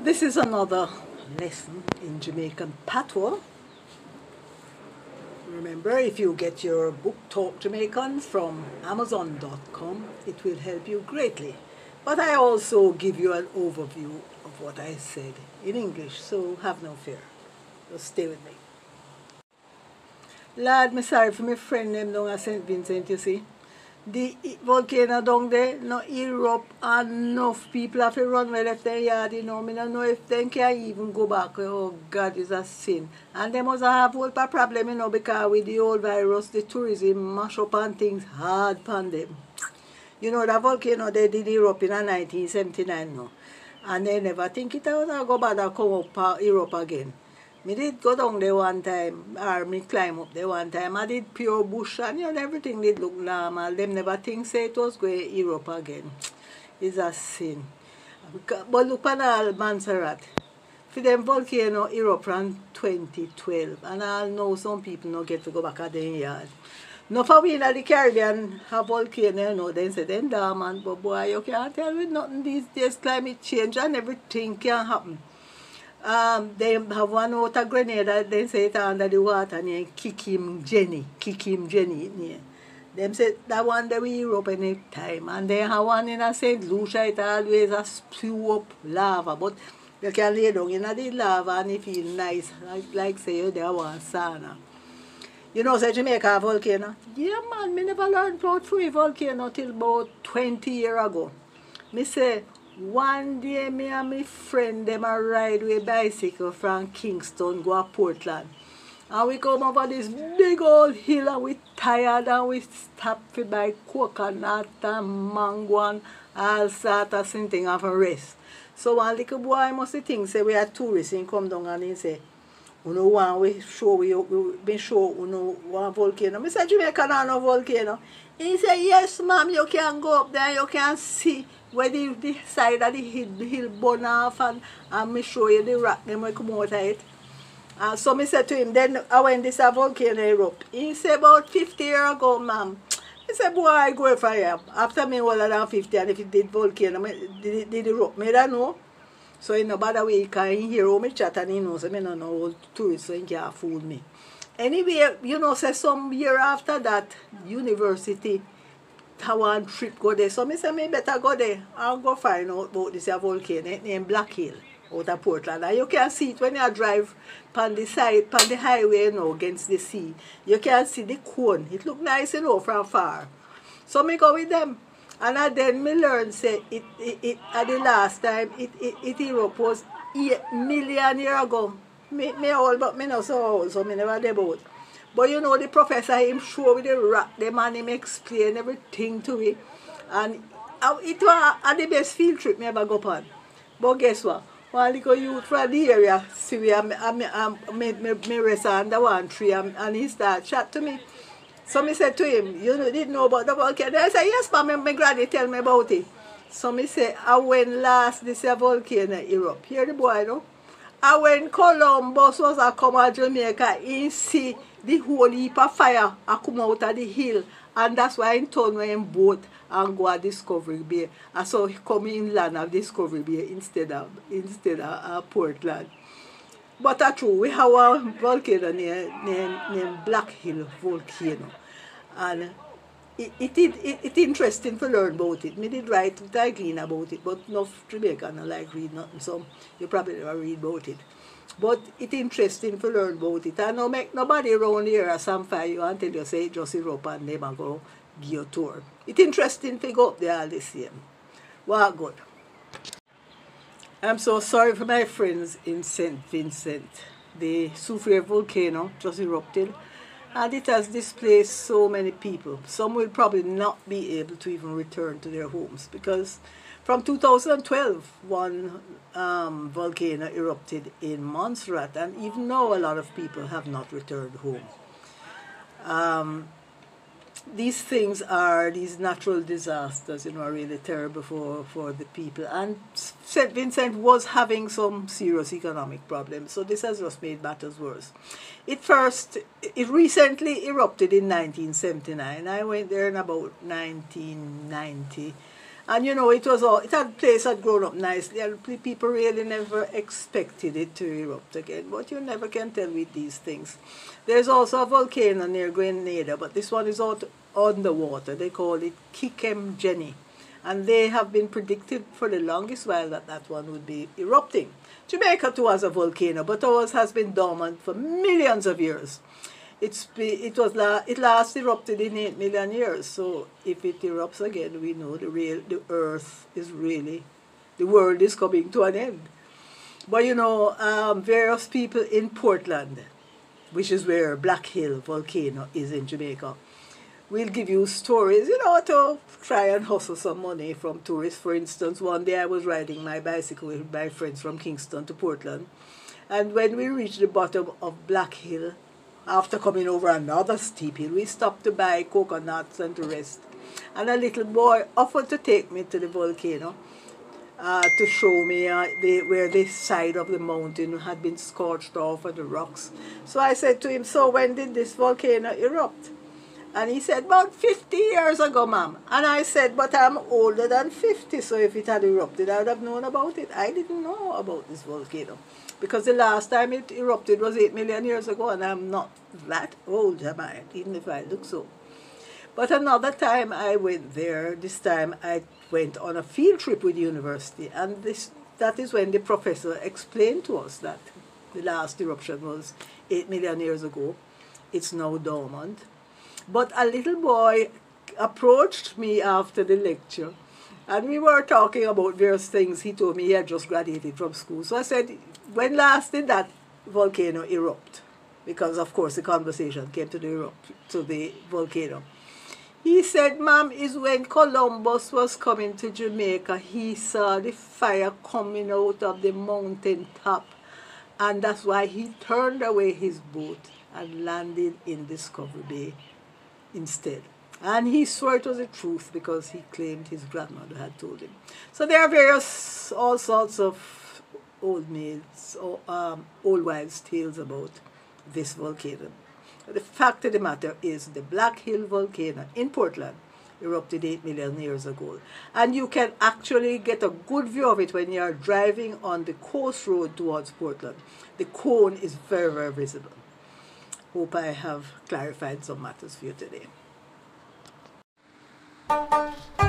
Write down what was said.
This is another lesson in Jamaican patois. Remember, if you get your book Talk Jamaican from Amazon.com, it will help you greatly. But I also give you an overview of what I said in English, so have no fear. Just stay with me. Lad, me sorry for my friend down at St. Vincent, you see. The volcano down there, no erupt enough people have to run well left their yard, you know. Me don't know if they can even go back. Oh God, is a sin. And they must have whole problem, you know, because with the old virus, the tourism mash up and things hard upon them. You know, the volcano they did erupt in 1979 no. And they never think it was go back and come up uh, Europe again. Me did go down there one time, or me climb up there one time. I did pure bush and you know, everything did look normal. Them never think say it was going Europe again. It's a sin. But look at all Montserrat. For them volcano Europe from 2012. And I know some people not get to go back at their yard. No for we in the Caribbean have volcano, you know, then say them dormant, but boy, you can't tell with nothing these days, climate change and everything can happen. Um, they have one out grenade Grenada, they say it under the water near him Jenny, kick him Jenny near. Them say that one they will Europe any time. And they have one in a St. Lucia, it always a spew up lava. But you can lay down in the lava and it feel nice. Like, like say you there one sauna. You know, say Jamaica a volcano? Yeah, man, me never learned about free volcano till about 20 years ago. Me say, one day me and my friend them a ride with bicycle from Kingston go to Portland. And we come over this big old hill and we tired and we stop to buy coconut and mango and all sort of thing and for rest. So one little boy must think say we are tourists and come down and he say, know want we show we, we be show know one volcano. I said Jamaica not no volcano. He said, Yes ma'am, you can go up there, you can see where the, the side of the hill, the hill burn off and, and me show you the rock them we come out of it. And so me said to him, then I when this a volcano erupt. He said about 50 years ago, ma'am. He said, boy, I go if I am. After me older than 50 and if it did volcano, me, did, did erupt? Me don't know. So in no bother way, he can hear how me chat and he knows, me don't know all tourists, so he can't fool me. Anyway, you know, say some year after that, university, one trip go there. So me say me better go there and go find out about this volcano named Black Hill out of Portland. And you can see it when you drive on the side, on the highway, you know, against the sea. You can see the cone. It look nice, you know, from far. So me go with them. And I then me learn say it, it, it at the last time it, it, it Europe was eight million year ago. Me, me old but me not so old, so me never about. But you know the professor him show with the rock them and him explain everything to me. And it was uh, the best field trip me ever go on. But guess what? One little youth from the area see me and me, and me, me, me rest under one tree and, and he start chat to me. So me said to him, you didn't know about the volcano. I said, yes, but my, my granny tell me about it. So me say, I went last this volcano Europe. Hear the boy, no? I when Columbus was a come to Jamaica, he see the whole heap of fire a come out of the hill. And that's why he turn when him boat and go to Discovery Bay. And so he come inland of Discovery Bay instead of instead of uh, Portland. But that's true. We have a volcano named, named, named Black Hill Volcano. And it, it, it, it, interesting to learn about it. Me did write clean about it, but no Jamaican no like read nothing, so you probably never read about it. But it interesting to learn about it. And no make nobody around here or some fire you until you say just Europe and them and go give a tour. It interesting to go up there all the same. Well good. I'm so sorry for my friends in St. Vincent. The Soufriere volcano just erupted and it has displaced so many people. Some will probably not be able to even return to their homes because from 2012, one um, volcano erupted in Montserrat, and even now, a lot of people have not returned home. Um, these things are these natural disasters, you know, are really terrible for, for the people. And St. Vincent was having some serious economic problems, so this has just made matters worse. It first, it recently erupted in 1979. I went there in about 1990, And you know, it was all, it had place had grown up nicely, and people really never expected it to erupt again. But you never can tell with these things. There's also a volcano near Grenada, but this one is out on the water. They call it Kick 'em Jenny. And they have been predicted for the longest while that that one would be erupting. Jamaica too has a volcano, but ours has been dormant for millions of years. It's it was la, it last erupted in eight million years. So if it erupts again, we know the real the Earth is really the world is coming to an end. But you know, um, various people in Portland, which is where Black Hill volcano is in Jamaica, will give you stories, you know, to try and hustle some money from tourists. For instance, one day I was riding my bicycle with my friends from Kingston to Portland, and when we reached the bottom of Black Hill, after coming over another steep hill, we stopped to buy coconuts and to rest. And a little boy offered to take me to the volcano uh, to show me uh, the, where the side of the mountain had been scorched off of the rocks. So I said to him, so when did this volcano erupt? And he said, about 50 years ago, ma'am. And I said, but I'm older than 50, so if it had erupted, I would have known about it. I didn't know about this volcano because the last time it erupted was 8 million years ago, and I'm not that old, am I? Even if I look so. But another time I went there, this time I went on a field trip with the university, and this that is when the professor explained to us that the last eruption was 8 million years ago. It's now dormant. But a little boy approached me after the lecture and we were talking about various things. He told me he had just graduated from school. So I said, when last did that volcano erupt? Because of course the conversation came to the erupt, to the volcano. He said, Ma'am, is when Columbus was coming to Jamaica, he saw the fire coming out of the mountain top. And that's why he turned away his boat and landed in Discovery Bay instead. And he swore it was the truth because he claimed his grandmother had told him. So there are various, all sorts of old maids, or, um, old wives' tales about this volcano. The fact of the matter is the Black Hill volcano in Portland erupted 8 million years ago. And you can actually get a good view of it when you are driving on the coast road towards Portland. The cone is very, very visible. Hope I have clarified some matters for you today. Exodus, the